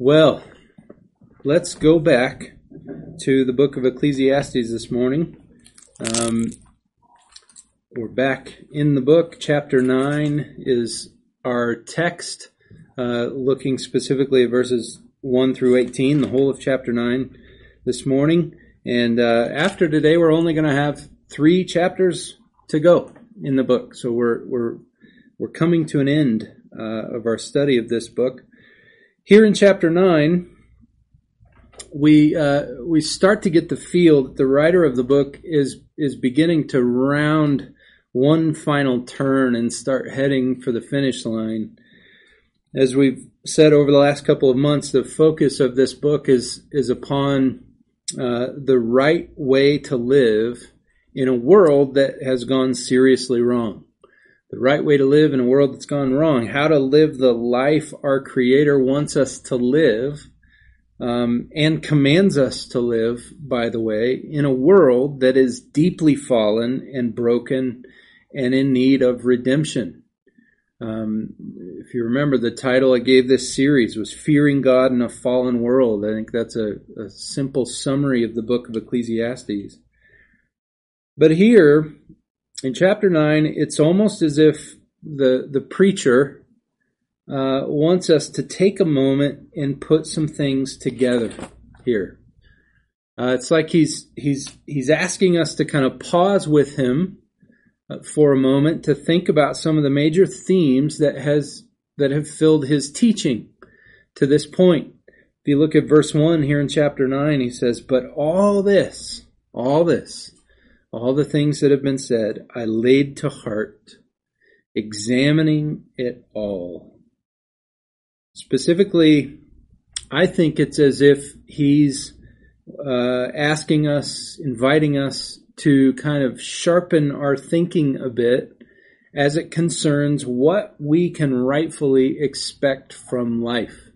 Well, let's go back to the book of Ecclesiastes this morning. Um, we're back in the book. Chapter 9 is our text, uh, looking specifically at verses 1 through 18, the whole of chapter 9 this morning. And uh, after today, we're only going to have three chapters to go in the book. So we're, we're, we're coming to an end uh, of our study of this book. Here in chapter 9, we uh, we start to get the feel that the writer of the book is is beginning to round one final turn and start heading for the finish line. As we've said over the last couple of months, the focus of this book is is upon uh, the right way to live in a world that has gone seriously wrong the right way to live in a world that's gone wrong, how to live the life our Creator wants us to live um, and commands us to live, by the way, in a world that is deeply fallen and broken and in need of redemption. Um, if you remember, the title I gave this series was Fearing God in a Fallen World. I think that's a, a simple summary of the book of Ecclesiastes. But here, in chapter 9, it's almost as if the, the preacher uh, wants us to take a moment and put some things together here. Uh, it's like he's he's he's asking us to kind of pause with him uh, for a moment to think about some of the major themes that has that have filled his teaching to this point. If you look at verse one here in chapter nine, he says, "But all this, all this, all the things that have been said, I laid to heart, examining it all. Specifically, I think it's as if he's uh, asking us, inviting us to kind of sharpen our thinking a bit as it concerns what we can rightfully expect from life.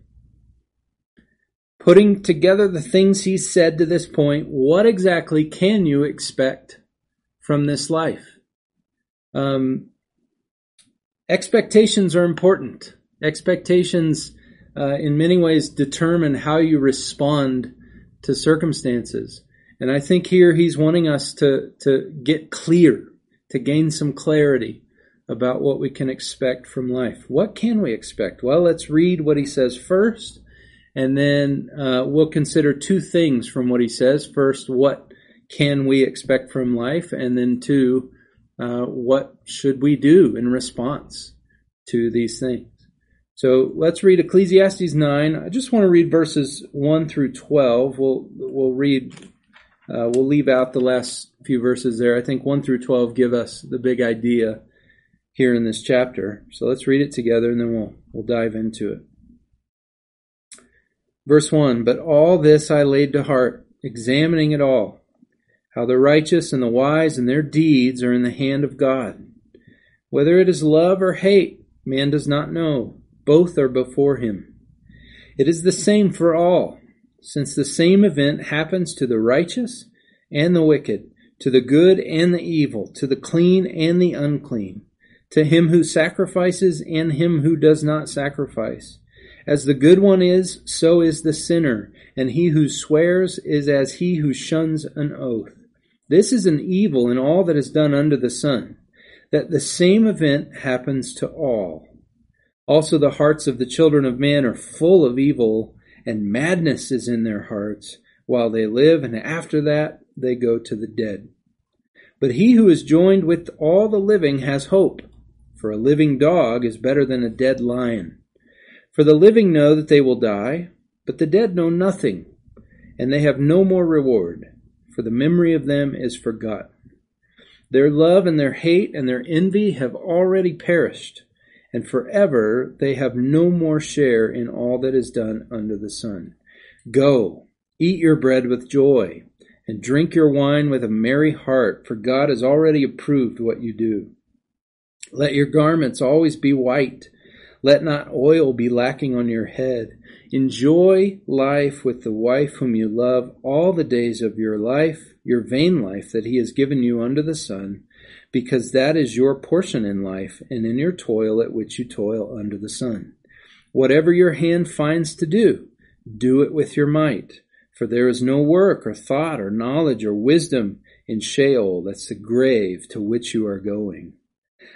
Putting together the things he said to this point, what exactly can you expect from this life. Um, expectations are important. Expectations, uh, in many ways, determine how you respond to circumstances. And I think here he's wanting us to, to get clear, to gain some clarity about what we can expect from life. What can we expect? Well, let's read what he says first, and then uh, we'll consider two things from what he says. First, what can we expect from life? And then two, uh, what should we do in response to these things? So let's read Ecclesiastes 9. I just want to read verses 1 through 12. We'll, we'll read, uh, we'll leave out the last few verses there. I think 1 through 12 give us the big idea here in this chapter. So let's read it together and then we'll, we'll dive into it. Verse 1 But all this I laid to heart, examining it all how the righteous and the wise and their deeds are in the hand of God. Whether it is love or hate, man does not know. Both are before him. It is the same for all, since the same event happens to the righteous and the wicked, to the good and the evil, to the clean and the unclean, to him who sacrifices and him who does not sacrifice. As the good one is, so is the sinner, and he who swears is as he who shuns an oath. This is an evil in all that is done under the sun, that the same event happens to all. Also, the hearts of the children of man are full of evil, and madness is in their hearts while they live, and after that they go to the dead. But he who is joined with all the living has hope, for a living dog is better than a dead lion. For the living know that they will die, but the dead know nothing, and they have no more reward for the memory of them is forgotten. Their love and their hate and their envy have already perished, and forever they have no more share in all that is done under the sun. Go, eat your bread with joy, and drink your wine with a merry heart, for God has already approved what you do. Let your garments always be white. Let not oil be lacking on your head Enjoy life with the wife whom you love all the days of your life, your vain life that he has given you under the sun, because that is your portion in life and in your toil at which you toil under the sun. Whatever your hand finds to do, do it with your might. For there is no work or thought or knowledge or wisdom in Sheol, that's the grave to which you are going.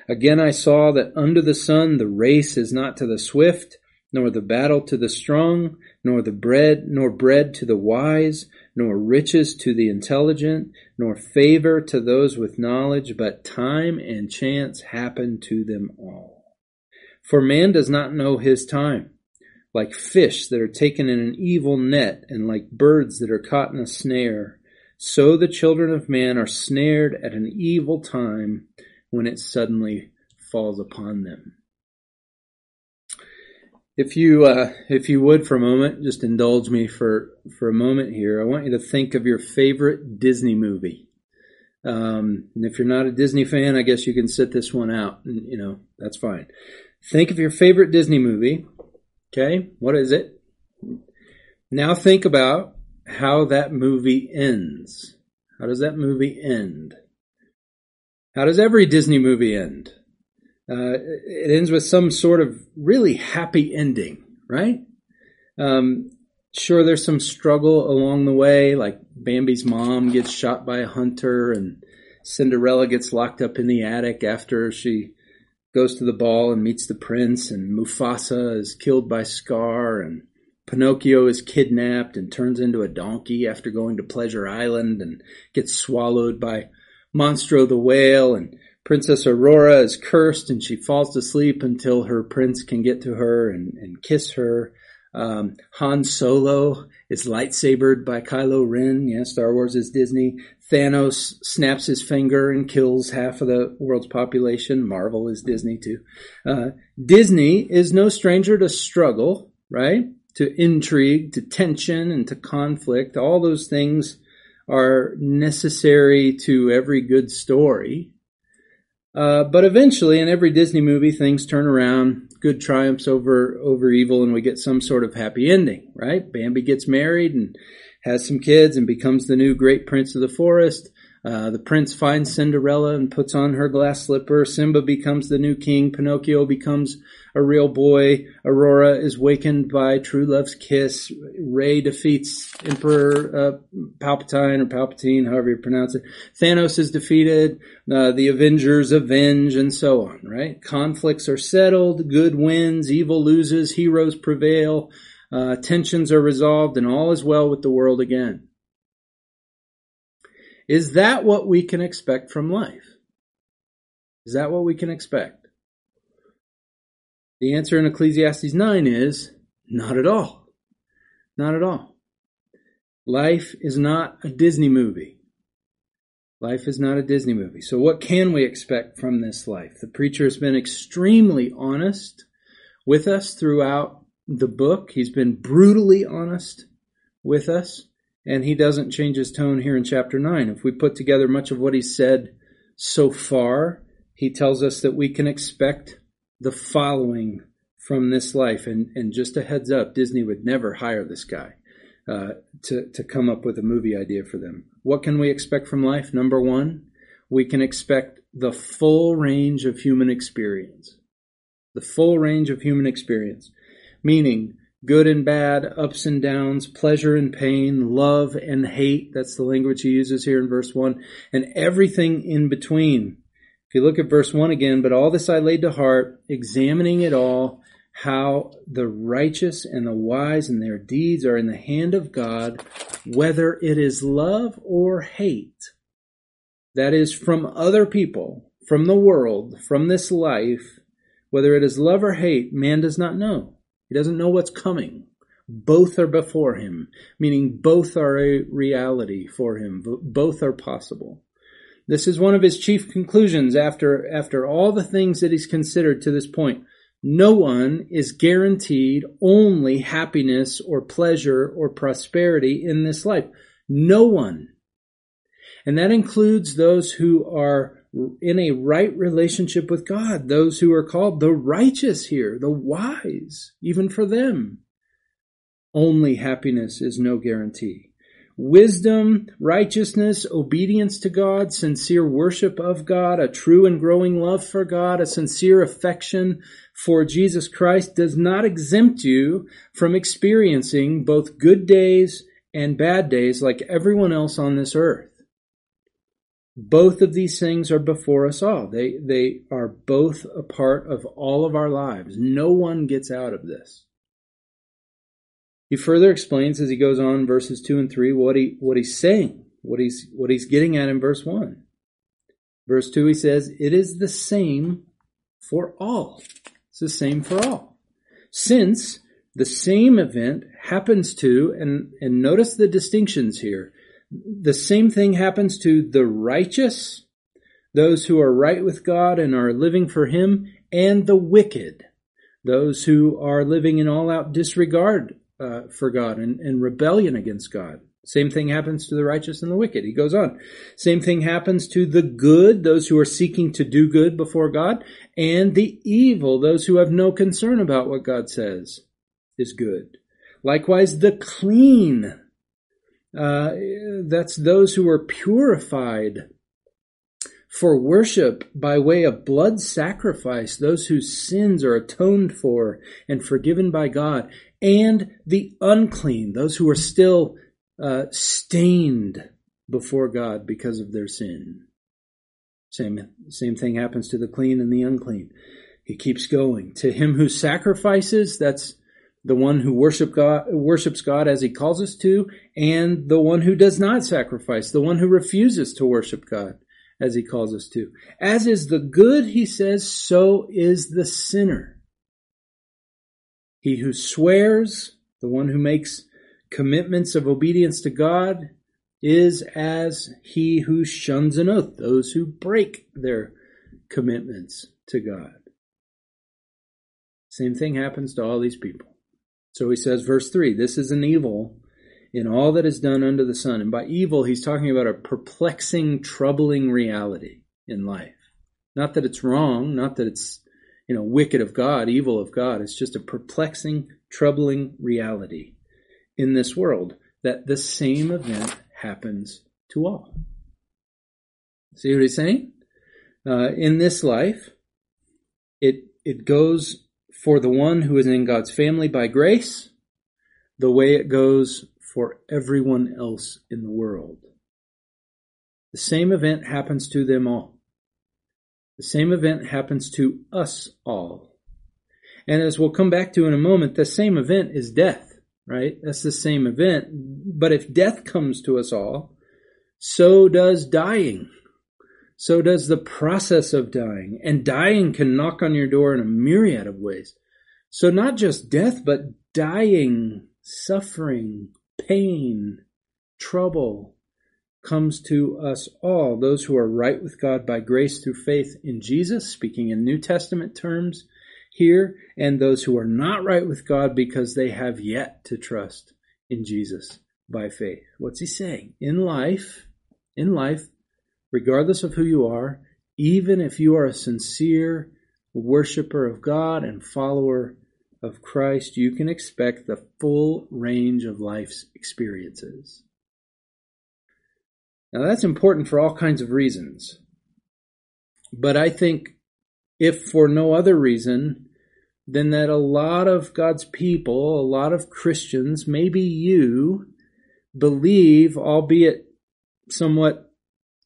Again I saw that under the sun the race is not to the swift, nor the battle to the strong, nor the bread, nor bread to the wise, nor riches to the intelligent, nor favor to those with knowledge, but time and chance happen to them all. For man does not know his time, like fish that are taken in an evil net, and like birds that are caught in a snare. So the children of man are snared at an evil time when it suddenly falls upon them. If you, uh, if you would for a moment, just indulge me for, for a moment here. I want you to think of your favorite Disney movie. Um, and if you're not a Disney fan, I guess you can sit this one out and, you know, that's fine. Think of your favorite Disney movie. Okay. What is it? Now think about how that movie ends. How does that movie end? How does every Disney movie end? Uh, it ends with some sort of really happy ending, right? Um, sure, there's some struggle along the way, like Bambi's mom gets shot by a hunter and Cinderella gets locked up in the attic after she goes to the ball and meets the prince and Mufasa is killed by Scar and Pinocchio is kidnapped and turns into a donkey after going to Pleasure Island and gets swallowed by Monstro the whale and Princess Aurora is cursed and she falls asleep until her prince can get to her and, and kiss her. Um, Han Solo is lightsabered by Kylo Ren. Yeah, Star Wars is Disney. Thanos snaps his finger and kills half of the world's population. Marvel is Disney too. Uh, Disney is no stranger to struggle, right? To intrigue, to tension, and to conflict. All those things are necessary to every good story. Uh, but eventually, in every Disney movie, things turn around. Good triumphs over over evil, and we get some sort of happy ending. Right? Bambi gets married and has some kids, and becomes the new great prince of the forest. Uh, the prince finds Cinderella and puts on her glass slipper. Simba becomes the new king. Pinocchio becomes a real boy. Aurora is wakened by true love's kiss. Rey defeats Emperor uh, Palpatine or Palpatine, however you pronounce it. Thanos is defeated. Uh, the Avengers avenge, and so on. Right? Conflicts are settled. Good wins. Evil loses. Heroes prevail. Uh, tensions are resolved, and all is well with the world again. Is that what we can expect from life? Is that what we can expect? The answer in Ecclesiastes 9 is not at all. Not at all. Life is not a Disney movie. Life is not a Disney movie. So what can we expect from this life? The preacher has been extremely honest with us throughout the book. He's been brutally honest with us and he doesn't change his tone here in chapter 9. If we put together much of what he said so far, he tells us that we can expect the following from this life. And, and just a heads up, Disney would never hire this guy uh, to, to come up with a movie idea for them. What can we expect from life? Number one, we can expect the full range of human experience. The full range of human experience. Meaning, good and bad, ups and downs, pleasure and pain, love and hate. That's the language he uses here in verse 1, and everything in between. If you look at verse 1 again, but all this I laid to heart, examining it all, how the righteous and the wise and their deeds are in the hand of God, whether it is love or hate. That is from other people, from the world, from this life, whether it is love or hate, man does not know. He doesn't know what's coming. Both are before him, meaning both are a reality for him. Both are possible. This is one of his chief conclusions after, after all the things that he's considered to this point. No one is guaranteed only happiness or pleasure or prosperity in this life. No one. And that includes those who are in a right relationship with God, those who are called the righteous here, the wise, even for them. Only happiness is no guarantee. Wisdom, righteousness, obedience to God, sincere worship of God, a true and growing love for God, a sincere affection for Jesus Christ does not exempt you from experiencing both good days and bad days like everyone else on this earth. Both of these things are before us all. They, they are both a part of all of our lives. No one gets out of this. He further explains as he goes on verses 2 and 3 what he what he's saying, what he's what he's getting at in verse 1. Verse 2 he says, "It is the same for all." It's the same for all. Since the same event happens to and and notice the distinctions here. The same thing happens to the righteous, those who are right with God and are living for him, and the wicked, those who are living in all out disregard uh, for God and, and rebellion against God. Same thing happens to the righteous and the wicked. He goes on. Same thing happens to the good, those who are seeking to do good before God, and the evil, those who have no concern about what God says is good. Likewise, the clean, uh, that's those who are purified for worship by way of blood sacrifice, those whose sins are atoned for and forgiven by God, and the unclean, those who are still uh, stained before God because of their sin. Same, same thing happens to the clean and the unclean. He keeps going. To him who sacrifices, that's the one who worship God, worships God as he calls us to, and the one who does not sacrifice, the one who refuses to worship God as he calls us to. As is the good, he says, so is the sinner. He who swears, the one who makes commitments of obedience to God, is as he who shuns an oath, those who break their commitments to God. Same thing happens to all these people. So he says, verse 3 this is an evil in all that is done under the sun. And by evil, he's talking about a perplexing, troubling reality in life. Not that it's wrong, not that it's, you know, wicked of God, evil of God. It's just a perplexing, troubling reality in this world that the same event happens to all. See what he's saying? Uh, in this life, it it goes for the one who is in God's family by grace, the way it goes for everyone else in the world. The same event happens to them all. The same event happens to us all. And as we'll come back to in a moment, the same event is death right? That's the same event. But if death comes to us all, so does dying. So does the process of dying. And dying can knock on your door in a myriad of ways. So not just death, but dying, suffering, pain, trouble comes to us all, those who are right with God by grace through faith in Jesus, speaking in New Testament terms, here and those who are not right with God because they have yet to trust in Jesus by faith. What's he saying? In life, in life, regardless of who you are, even if you are a sincere worshiper of God and follower of Christ, you can expect the full range of life's experiences. Now that's important for all kinds of reasons. But I think if for no other reason then that a lot of God's people, a lot of Christians, maybe you, believe, albeit somewhat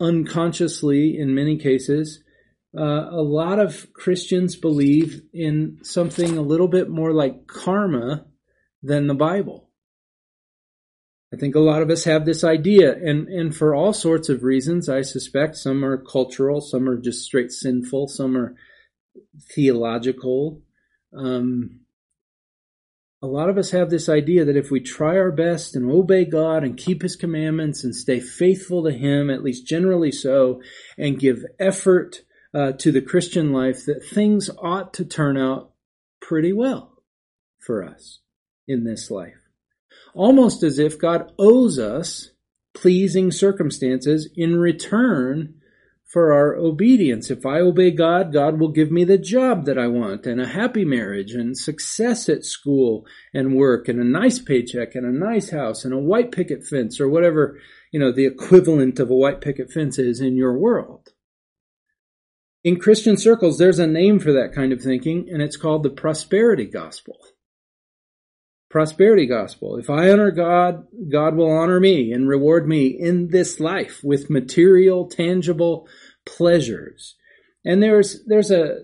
unconsciously in many cases, uh, a lot of Christians believe in something a little bit more like karma than the Bible. I think a lot of us have this idea, and, and for all sorts of reasons, I suspect some are cultural, some are just straight sinful, some are theological. Um, a lot of us have this idea that if we try our best and obey God and keep His commandments and stay faithful to Him, at least generally so, and give effort uh, to the Christian life, that things ought to turn out pretty well for us in this life. Almost as if God owes us pleasing circumstances in return for our obedience. If I obey God, God will give me the job that I want and a happy marriage and success at school and work and a nice paycheck and a nice house and a white picket fence or whatever, you know, the equivalent of a white picket fence is in your world. In Christian circles, there's a name for that kind of thinking, and it's called the prosperity gospel. Prosperity gospel. If I honor God, God will honor me and reward me in this life with material, tangible pleasures. And there's, there's a,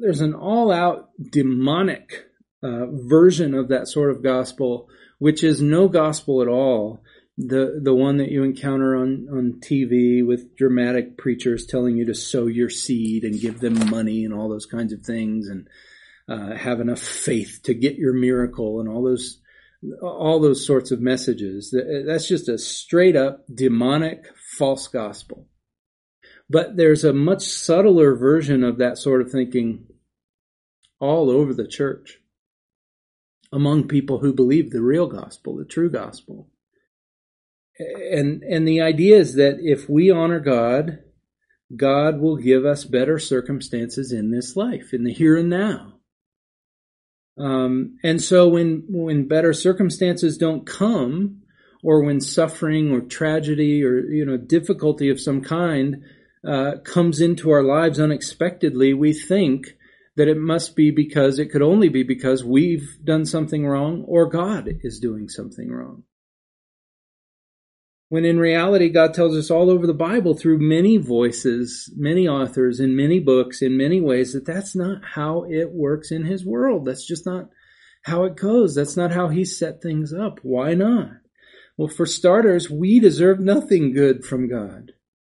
there's an all out demonic uh, version of that sort of gospel, which is no gospel at all. The the one that you encounter on, on TV with dramatic preachers telling you to sow your seed and give them money and all those kinds of things and uh, have enough faith to get your miracle and all those all those sorts of messages. That's just a straight up demonic false gospel. But there's a much subtler version of that sort of thinking all over the church among people who believe the real gospel, the true gospel. And, and the idea is that if we honor God, God will give us better circumstances in this life, in the here and now. Um, and so when, when better circumstances don't come, or when suffering or tragedy or, you know, difficulty of some kind, uh, comes into our lives unexpectedly, we think that it must be because it could only be because we've done something wrong or God is doing something wrong. When in reality, God tells us all over the Bible through many voices, many authors, in many books, in many ways, that that's not how it works in His world. That's just not how it goes. That's not how He set things up. Why not? Well, for starters, we deserve nothing good from God.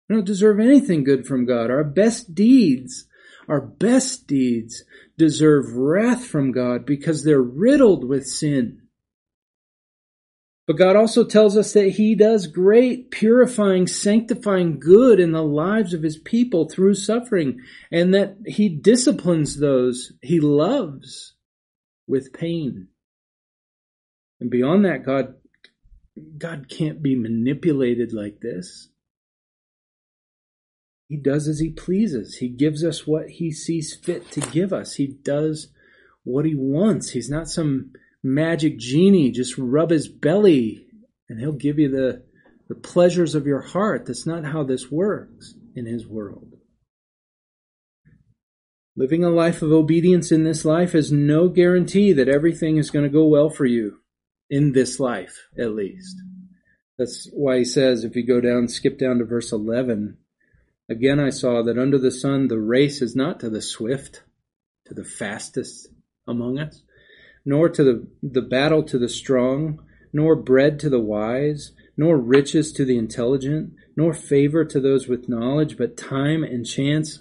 We don't deserve anything good from God. Our best deeds our best deeds deserve wrath from God because they're riddled with sin. But God also tells us that He does great purifying, sanctifying good in the lives of His people through suffering, and that He disciplines those He loves with pain. And beyond that, God, God can't be manipulated like this. He does as he pleases. He gives us what he sees fit to give us. He does what he wants. He's not some magic genie. Just rub his belly and he'll give you the, the pleasures of your heart. That's not how this works in his world. Living a life of obedience in this life is no guarantee that everything is going to go well for you in this life, at least. That's why he says, if you go down, skip down to verse 11, Again I saw that under the sun the race is not to the swift, to the fastest among us, nor to the, the battle to the strong, nor bread to the wise, nor riches to the intelligent, nor favor to those with knowledge, but time and chance.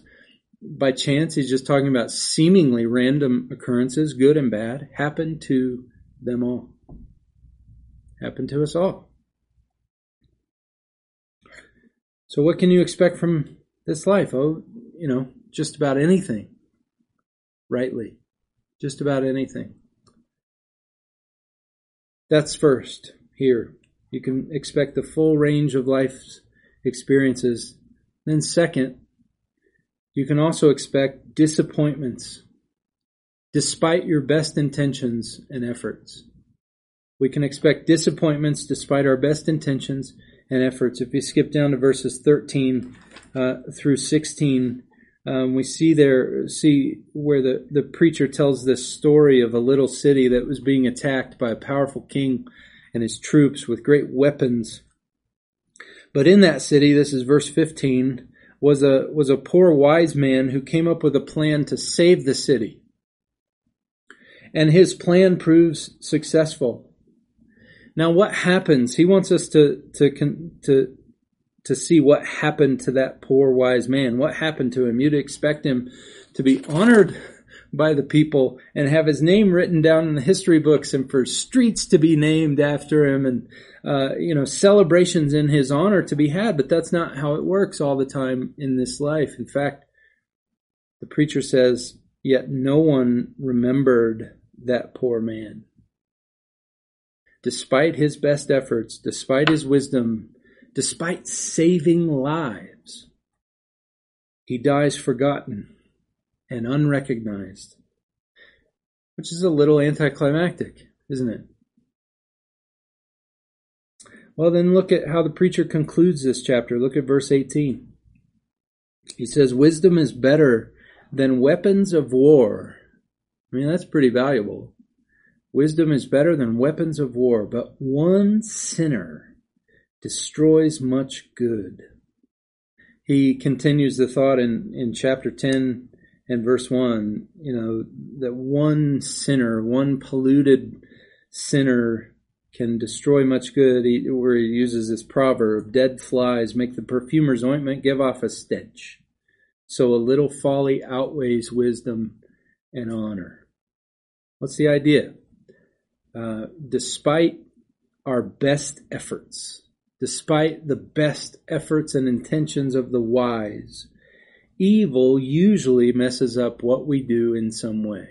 By chance, he's just talking about seemingly random occurrences, good and bad, happen to them all. Happen to us all. So, what can you expect from this life? Oh, you know, just about anything, rightly. Just about anything. That's first here. You can expect the full range of life's experiences. Then, second, you can also expect disappointments despite your best intentions and efforts. We can expect disappointments despite our best intentions and efforts. If you skip down to verses 13 uh, through 16, um, we see there see where the, the preacher tells this story of a little city that was being attacked by a powerful king and his troops with great weapons. But in that city, this is verse 15, was a was a poor wise man who came up with a plan to save the city. And his plan proves successful. Now, what happens? He wants us to to to to see what happened to that poor wise man. What happened to him? You'd expect him to be honored by the people and have his name written down in the history books and for streets to be named after him and uh, you know celebrations in his honor to be had. But that's not how it works all the time in this life. In fact, the preacher says, "Yet no one remembered that poor man." despite his best efforts, despite his wisdom, despite saving lives, he dies forgotten and unrecognized, which is a little anticlimactic, isn't it? Well, then look at how the preacher concludes this chapter. Look at verse 18. He says, Wisdom is better than weapons of war. I mean, that's pretty valuable. Wisdom is better than weapons of war, but one sinner destroys much good. He continues the thought in, in chapter 10 and verse 1, you know, that one sinner, one polluted sinner can destroy much good, where he uses this proverb, dead flies make the perfumer's ointment give off a stench. So a little folly outweighs wisdom and honor. What's the idea? Uh, despite our best efforts, despite the best efforts and intentions of the wise, evil usually messes up what we do in some way.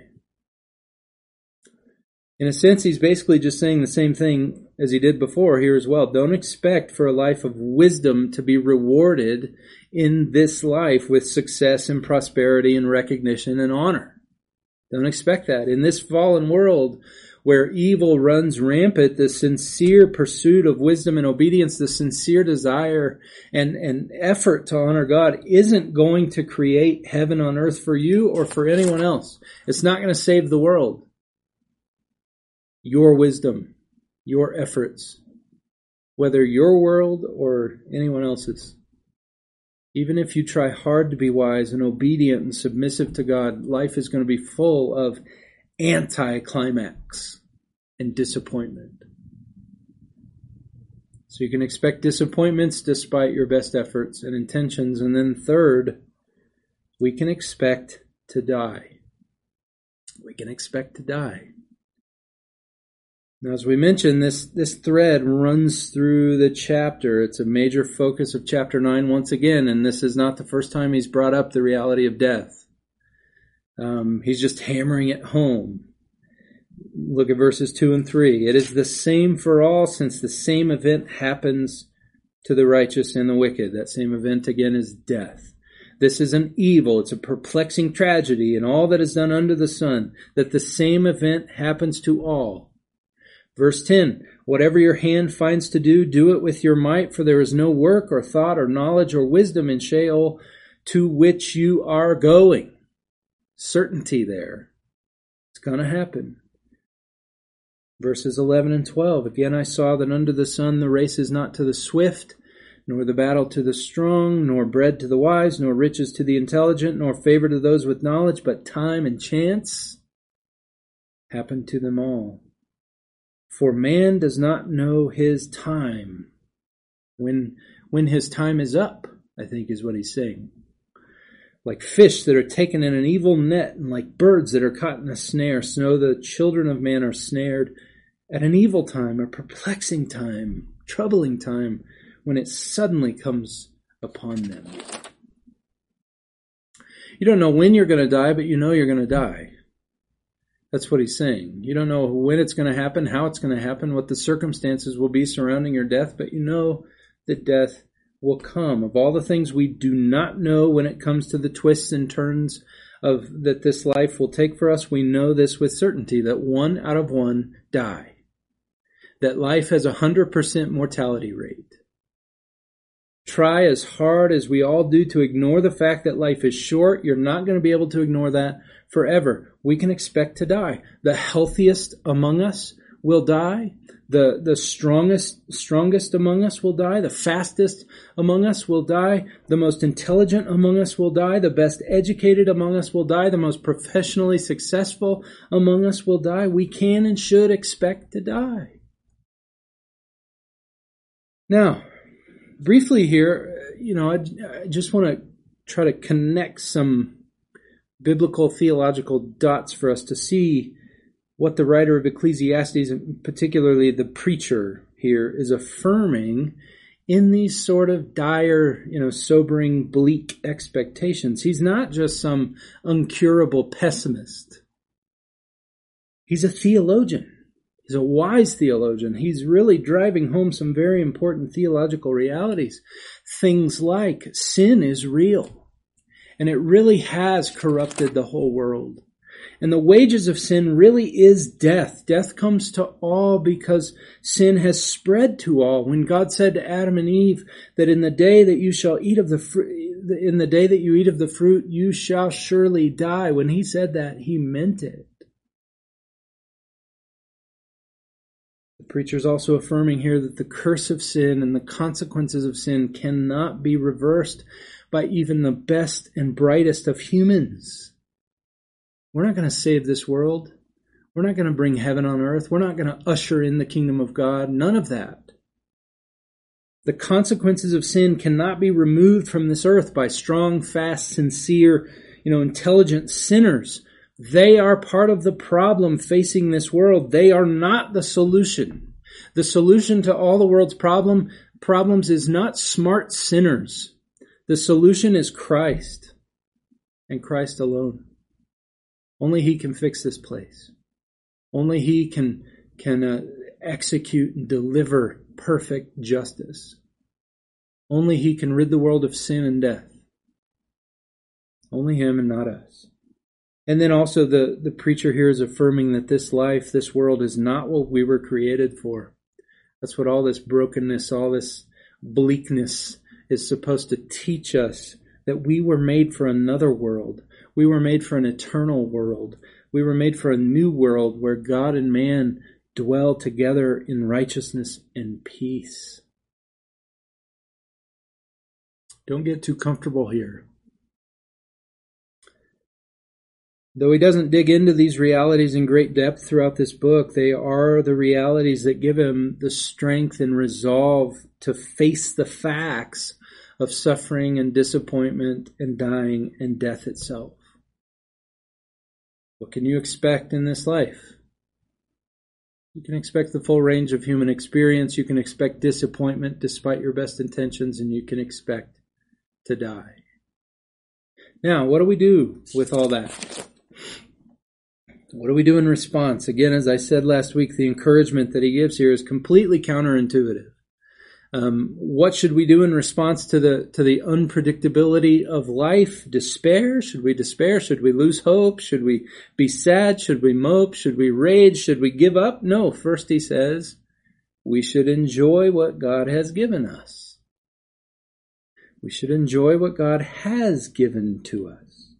In a sense, he's basically just saying the same thing as he did before here as well. Don't expect for a life of wisdom to be rewarded in this life with success and prosperity and recognition and honor. Don't expect that. In this fallen world where evil runs rampant, the sincere pursuit of wisdom and obedience, the sincere desire and, and effort to honor God isn't going to create heaven on earth for you or for anyone else. It's not going to save the world your wisdom, your efforts, whether your world or anyone else's. Even if you try hard to be wise and obedient and submissive to God, life is going to be full of anticlimax and disappointment. So you can expect disappointments despite your best efforts and intentions. And then third, we can expect to die. We can expect to die. Now, as we mentioned, this, this thread runs through the chapter. It's a major focus of chapter 9 once again, and this is not the first time he's brought up the reality of death. Um, he's just hammering it home. Look at verses 2 and 3. It is the same for all, since the same event happens to the righteous and the wicked. That same event again is death. This is an evil, it's a perplexing tragedy in all that is done under the sun, that the same event happens to all Verse 10 Whatever your hand finds to do, do it with your might, for there is no work or thought or knowledge or wisdom in Sheol to which you are going. Certainty there. It's going to happen. Verses 11 and 12 Again I saw that under the sun the race is not to the swift, nor the battle to the strong, nor bread to the wise, nor riches to the intelligent, nor favor to those with knowledge, but time and chance happen to them all. For man does not know his time. When, when his time is up, I think is what he's saying. Like fish that are taken in an evil net, and like birds that are caught in a snare, so the children of man are snared at an evil time, a perplexing time, troubling time, when it suddenly comes upon them. You don't know when you're going to die, but you know you're going to die. That's what he's saying. You don't know when it's going to happen, how it's going to happen, what the circumstances will be surrounding your death, but you know that death will come. Of all the things we do not know when it comes to the twists and turns of that this life will take for us, we know this with certainty that one out of one die. That life has a hundred percent mortality rate. Try as hard as we all do to ignore the fact that life is short. You're not going to be able to ignore that forever. We can expect to die. The healthiest among us will die. The, the strongest, strongest among us will die. The fastest among us will die. The most intelligent among us will die. The best educated among us will die. The most professionally successful among us will die. We can and should expect to die. Now, briefly here, you know, I, I just want to try to connect some biblical theological dots for us to see what the writer of Ecclesiastes, and particularly the preacher here, is affirming in these sort of dire, you know, sobering, bleak expectations. He's not just some uncurable pessimist. He's a theologian. He's a wise theologian. He's really driving home some very important theological realities. Things like sin is real and it really has corrupted the whole world. And the wages of sin really is death. Death comes to all because sin has spread to all. When God said to Adam and Eve that in the day that you shall eat of the fruit, in the day that you eat of the fruit, you shall surely die. When he said that, he meant it. The preacher is also affirming here that the curse of sin and the consequences of sin cannot be reversed by even the best and brightest of humans. We're not going to save this world. We're not going to bring heaven on earth. We're not going to usher in the kingdom of God. None of that. The consequences of sin cannot be removed from this earth by strong, fast, sincere, you know, intelligent sinners. They are part of the problem facing this world. They are not the solution. The solution to all the world's problem, problems is not smart sinners. The solution is Christ and Christ alone. Only He can fix this place. Only He can can uh, execute and deliver perfect justice. Only He can rid the world of sin and death. Only Him and not us. And then also the, the preacher here is affirming that this life, this world is not what we were created for. That's what all this brokenness, all this bleakness is supposed to teach us that we were made for another world, we were made for an eternal world. We were made for a new world where God and man dwell together in righteousness and peace. Don't get too comfortable here. Though he doesn't dig into these realities in great depth throughout this book, they are the realities that give him the strength and resolve to face the facts of suffering and disappointment and dying and death itself. What can you expect in this life? You can expect the full range of human experience. You can expect disappointment despite your best intentions, and you can expect to die. Now, what do we do with all that? What do we do in response? Again, as I said last week, the encouragement that he gives here is completely counterintuitive. Um, what should we do in response to the to the unpredictability of life? Despair? Should we despair? Should we lose hope? Should we be sad? Should we mope? Should we rage? Should we give up? No. First, he says we should enjoy what God has given us. We should enjoy what God has given to us.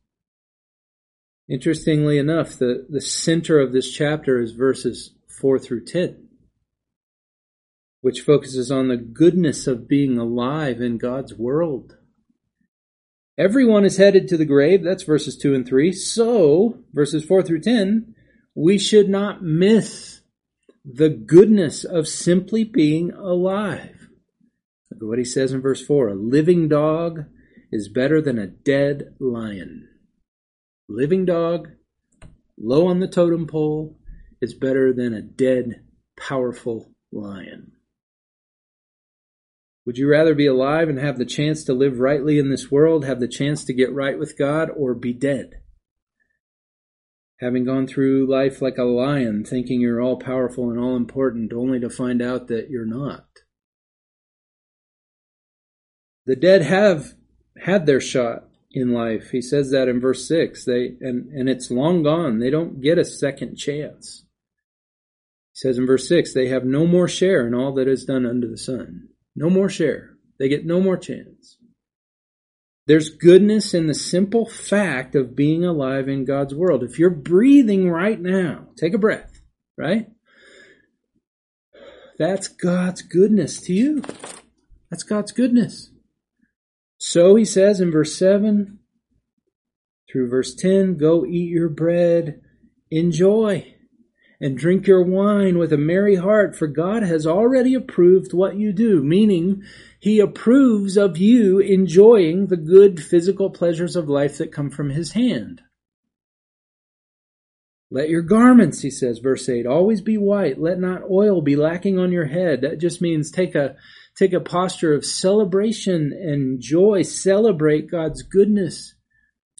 Interestingly enough, the, the center of this chapter is verses 4 through 10 which focuses on the goodness of being alive in God's world. Everyone is headed to the grave. That's verses 2 and 3. So, verses 4 through 10, we should not miss the goodness of simply being alive. Look at what he says in verse 4 A living dog is better than a dead lion. Living dog, low on the totem pole, is better than a dead, powerful lion. Would you rather be alive and have the chance to live rightly in this world, have the chance to get right with God, or be dead? Having gone through life like a lion, thinking you're all powerful and all important, only to find out that you're not. The dead have had their shot in life. He says that in verse 6. They and, and it's long gone. They don't get a second chance. He says in verse 6, they have no more share in all that is done under the sun. No more share. They get no more chance. There's goodness in the simple fact of being alive in God's world. If you're breathing right now, take a breath, right? That's God's goodness to you. That's God's goodness. So he says in verse 7 through verse 10 go eat your bread, enjoy and drink your wine with a merry heart, for God has already approved what you do, meaning he approves of you enjoying the good physical pleasures of life that come from his hand. Let your garments, he says, verse 8, always be white. Let not oil be lacking on your head. That just means take a, take a posture of celebration and joy. Celebrate God's goodness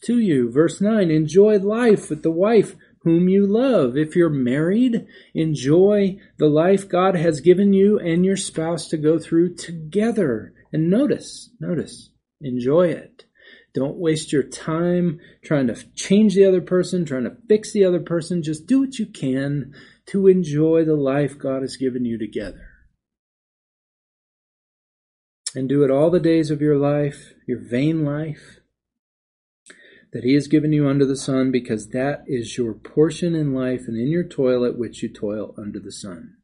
to you. Verse 9, enjoy life with the wife whom you love. If you're married, enjoy the life God has given you and your spouse to go through together. And notice, notice, enjoy it. Don't waste your time trying to change the other person, trying to fix the other person. Just do what you can to enjoy the life God has given you together. And do it all the days of your life, your vain life, that He has given you under the sun, because that is your portion in life and in your toil at which you toil under the sun.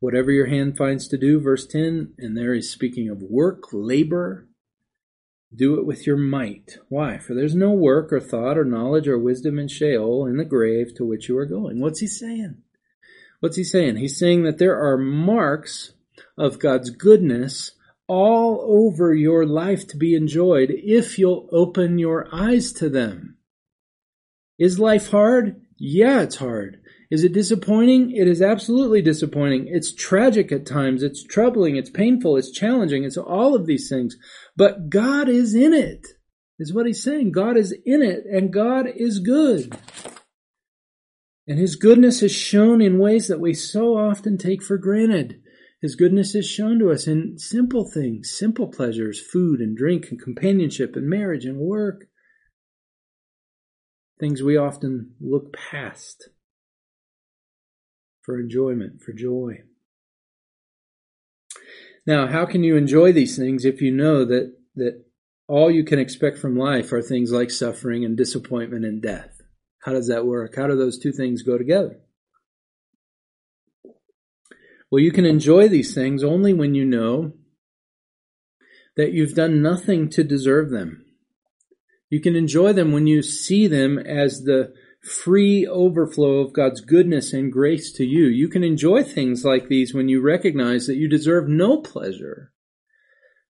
Whatever your hand finds to do, verse 10, and there he's speaking of work, labor, do it with your might. Why? For there's no work or thought or knowledge or wisdom in Sheol in the grave to which you are going. What's he saying? What's he saying? He's saying that there are marks of God's goodness all over your life to be enjoyed if you'll open your eyes to them. Is life hard? Yeah, it's hard. Is it disappointing? It is absolutely disappointing. It's tragic at times. It's troubling. It's painful. It's challenging. It's all of these things. But God is in it, is what he's saying. God is in it, and God is good. And his goodness is shown in ways that we so often take for granted. His goodness is shown to us in simple things, simple pleasures, food and drink and companionship and marriage and work. Things we often look past for enjoyment, for joy. Now, how can you enjoy these things if you know that, that all you can expect from life are things like suffering and disappointment and death? How does that work? How do those two things go together? Well, you can enjoy these things only when you know that you've done nothing to deserve them. You can enjoy them when you see them as the free overflow of God's goodness and grace to you. You can enjoy things like these when you recognize that you deserve no pleasure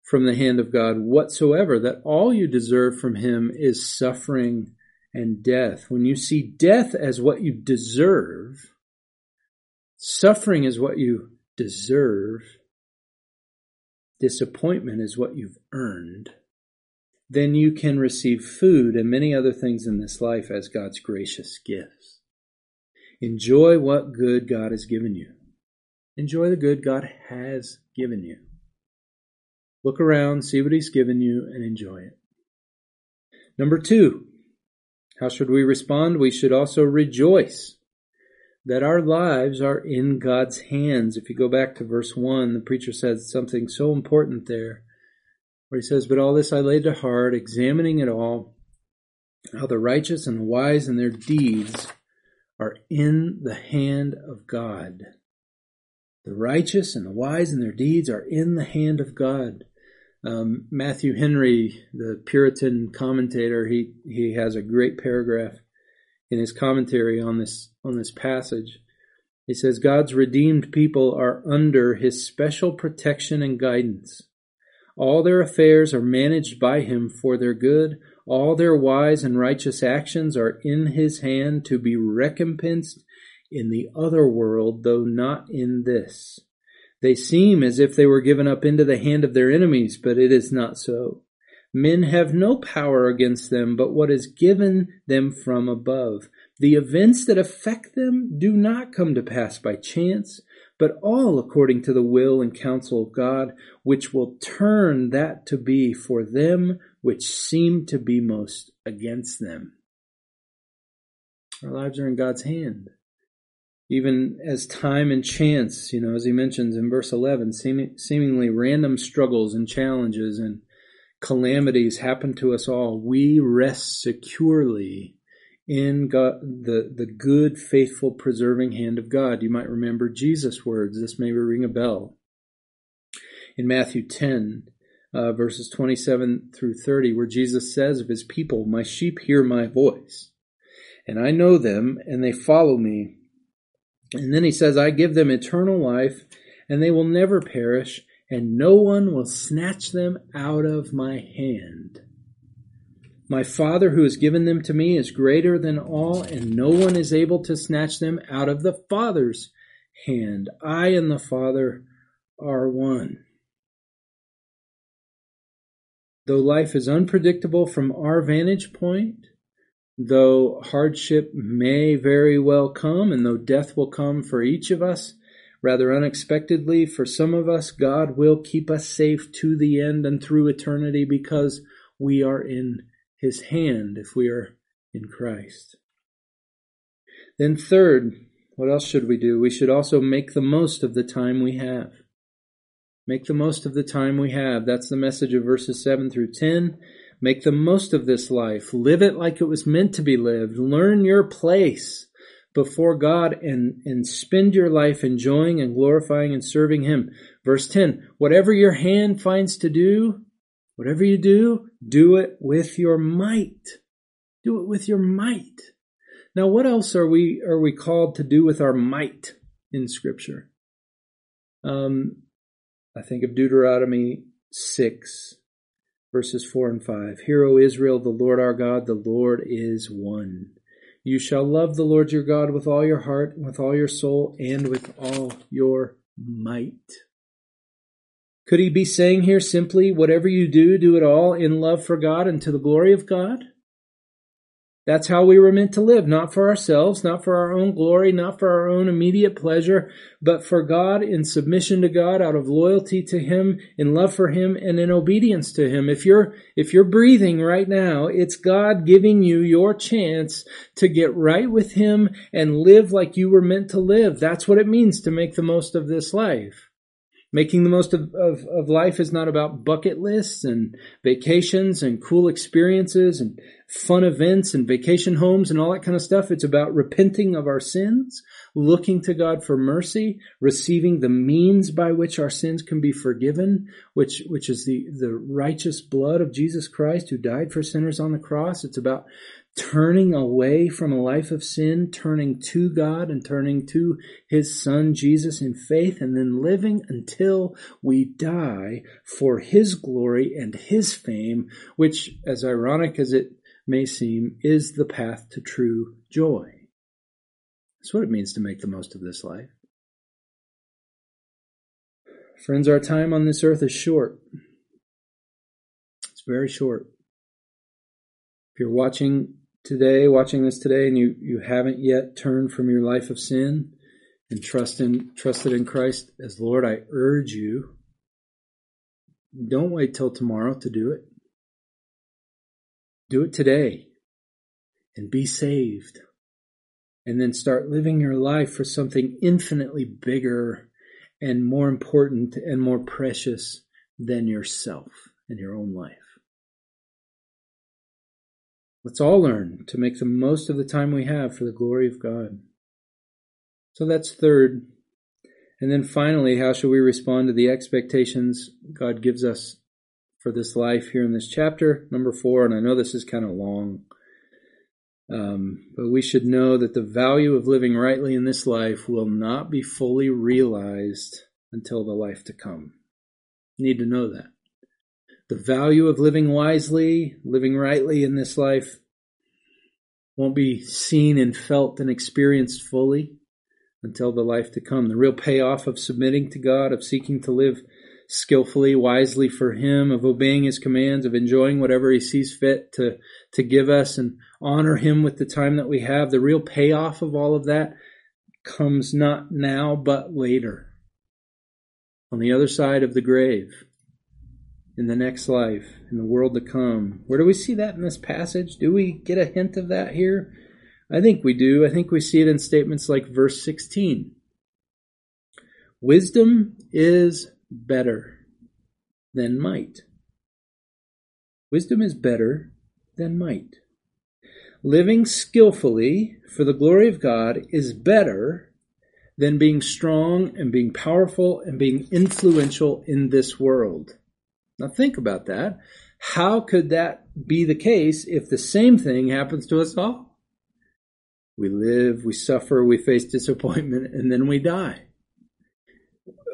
from the hand of God whatsoever, that all you deserve from Him is suffering and death. When you see death as what you deserve, suffering is what you deserve, disappointment is what you've earned then you can receive food and many other things in this life as God's gracious gifts. Enjoy what good God has given you. Enjoy the good God has given you. Look around, see what He's given you, and enjoy it. Number two, how should we respond? We should also rejoice that our lives are in God's hands. If you go back to verse 1, the preacher says something so important there where he says, But all this I laid to heart, examining it all, how the righteous and the wise and their deeds are in the hand of God. The righteous and the wise and their deeds are in the hand of God. Um, Matthew Henry, the Puritan commentator, he, he has a great paragraph in his commentary on this on this passage. He says God's redeemed people are under his special protection and guidance. All their affairs are managed by him for their good. All their wise and righteous actions are in his hand to be recompensed in the other world, though not in this. They seem as if they were given up into the hand of their enemies, but it is not so. Men have no power against them but what is given them from above. The events that affect them do not come to pass by chance, but all according to the will and counsel of God, which will turn that to be for them which seem to be most against them. Our lives are in God's hand. Even as time and chance, you know, as he mentions in verse 11, seemingly random struggles and challenges and calamities happen to us all, we rest securely in God, the, the good, faithful, preserving hand of God. You might remember Jesus' words. This may ring a bell. In Matthew 10, uh, verses 27 through 30, where Jesus says of his people, My sheep hear my voice, and I know them, and they follow me. And then he says, I give them eternal life, and they will never perish, and no one will snatch them out of my hand. My Father who has given them to me is greater than all, and no one is able to snatch them out of the Father's hand. I and the Father are one. Though life is unpredictable from our vantage point, though hardship may very well come, and though death will come for each of us, rather unexpectedly, for some of us, God will keep us safe to the end and through eternity because we are in his hand if we are in Christ. Then third, what else should we do? We should also make the most of the time we have. Make the most of the time we have. That's the message of verses 7 through 10. Make the most of this life. Live it like it was meant to be lived. Learn your place before God and, and spend your life enjoying and glorifying and serving Him. Verse 10, whatever your hand finds to do, whatever you do, do it with your might. Do it with your might. Now, what else are we, are we called to do with our might in scripture? Um, I think of Deuteronomy 6, verses 4 and 5. Hear, O Israel, the Lord our God, the Lord is one. You shall love the Lord your God with all your heart, with all your soul, and with all your might. Could he be saying here simply, whatever you do, do it all in love for God and to the glory of God? That's how we were meant to live, not for ourselves, not for our own glory, not for our own immediate pleasure, but for God in submission to God out of loyalty to Him, in love for Him, and in obedience to Him. If you're, if you're breathing right now, it's God giving you your chance to get right with Him and live like you were meant to live. That's what it means to make the most of this life. Making the most of, of, of, life is not about bucket lists and vacations and cool experiences and fun events and vacation homes and all that kind of stuff. It's about repenting of our sins, looking to God for mercy, receiving the means by which our sins can be forgiven, which, which is the, the righteous blood of Jesus Christ who died for sinners on the cross. It's about turning away from a life of sin, turning to God and turning to His Son Jesus in faith, and then living until we die for His glory and His fame, which, as ironic as it may seem, is the path to true joy. That's what it means to make the most of this life. Friends, our time on this earth is short. It's very short. If you're watching today, watching this today, and you, you haven't yet turned from your life of sin and trust in, trusted in Christ as Lord, I urge you, don't wait till tomorrow to do it. Do it today and be saved. And then start living your life for something infinitely bigger and more important and more precious than yourself and your own life. Let's all learn to make the most of the time we have for the glory of God. So that's third. And then finally, how shall we respond to the expectations God gives us for this life here in this chapter? Number four, and I know this is kind of long, um, but we should know that the value of living rightly in this life will not be fully realized until the life to come. Need to know that. The value of living wisely, living rightly in this life won't be seen and felt and experienced fully until the life to come. The real payoff of submitting to God, of seeking to live skillfully, wisely for Him, of obeying His commands, of enjoying whatever He sees fit to, to give us and honor Him with the time that we have. The real payoff of all of that comes not now, but later. On the other side of the grave in the next life, in the world to come. Where do we see that in this passage? Do we get a hint of that here? I think we do. I think we see it in statements like verse 16. Wisdom is better than might. Wisdom is better than might. Living skillfully for the glory of God is better than being strong and being powerful and being influential in this world. Now think about that. How could that be the case if the same thing happens to us all? We live, we suffer, we face disappointment, and then we die.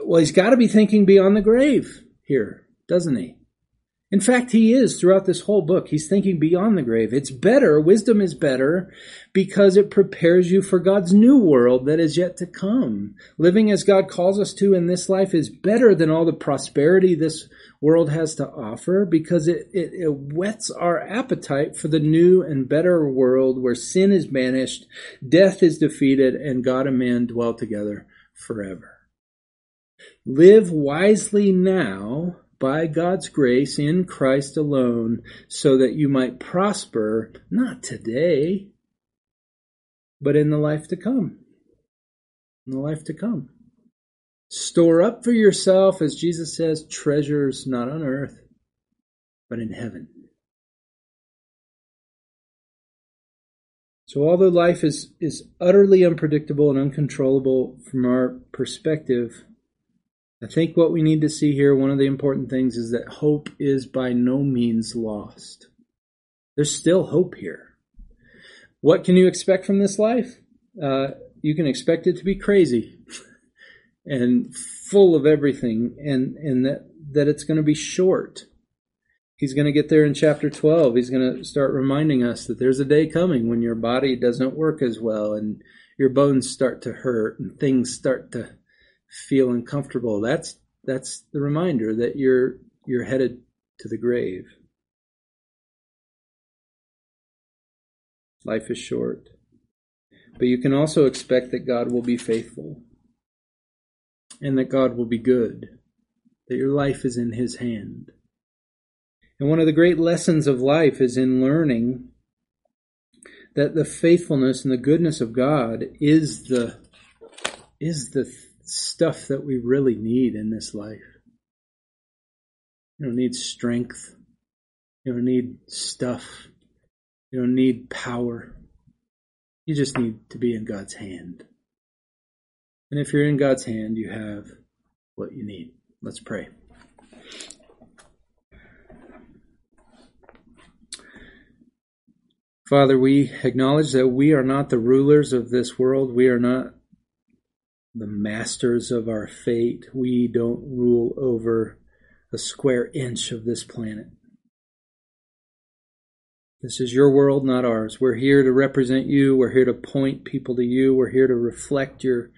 Well, he's got to be thinking beyond the grave here, doesn't he? In fact, he is throughout this whole book. He's thinking beyond the grave. It's better, wisdom is better because it prepares you for God's new world that is yet to come. Living as God calls us to in this life is better than all the prosperity this world has to offer because it, it, it whets our appetite for the new and better world where sin is banished, death is defeated, and God and man dwell together forever. Live wisely now by God's grace in Christ alone, so that you might prosper, not today, but in the life to come. In the life to come. Store up for yourself, as Jesus says, treasures not on earth, but in heaven. So although life is, is utterly unpredictable and uncontrollable from our perspective, I think what we need to see here, one of the important things is that hope is by no means lost. There's still hope here. What can you expect from this life? Uh, you can expect it to be crazy and full of everything and, and that, that it's going to be short he's going to get there in chapter 12. He's going to start reminding us that there's a day coming when your body doesn't work as well and your bones start to hurt and things start to feel uncomfortable. That's that's the reminder that you're you're headed to the grave. Life is short. But you can also expect that God will be faithful and that God will be good, that your life is in His hand. And one of the great lessons of life is in learning that the faithfulness and the goodness of God is the is the stuff that we really need in this life. You don't need strength. You don't need stuff. You don't need power. You just need to be in God's hand. And if you're in God's hand, you have what you need. Let's pray. Father, we acknowledge that we are not the rulers of this world. We are not the masters of our fate. We don't rule over a square inch of this planet. This is your world, not ours. We're here to represent you. We're here to point people to you. We're here to reflect your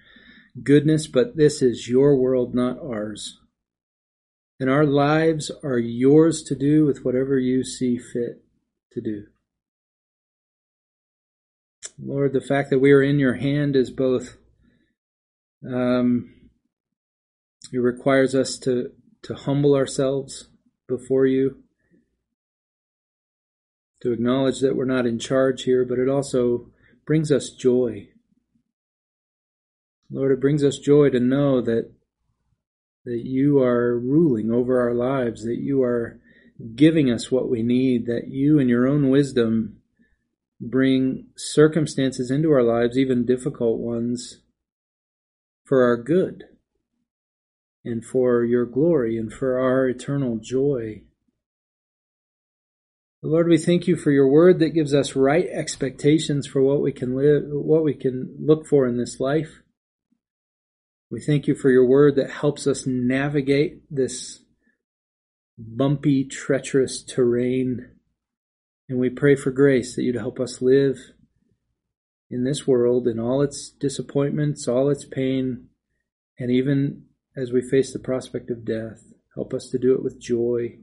goodness, but this is your world, not ours. And our lives are yours to do with whatever you see fit to do. Lord, the fact that we are in your hand is both, um, it requires us to, to humble ourselves before you, to acknowledge that we're not in charge here, but it also brings us joy. Lord, it brings us joy to know that that you are ruling over our lives, that you are giving us what we need, that you in your own wisdom bring circumstances into our lives, even difficult ones, for our good and for your glory and for our eternal joy. Lord, we thank you for your word that gives us right expectations for what we can live, what we can look for in this life. We thank you for your word that helps us navigate this bumpy, treacherous terrain and we pray for grace that you'd help us live in this world in all its disappointments, all its pain, and even as we face the prospect of death, help us to do it with joy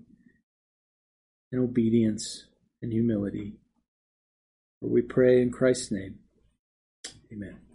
and obedience and humility. For we pray in Christ's name. Amen.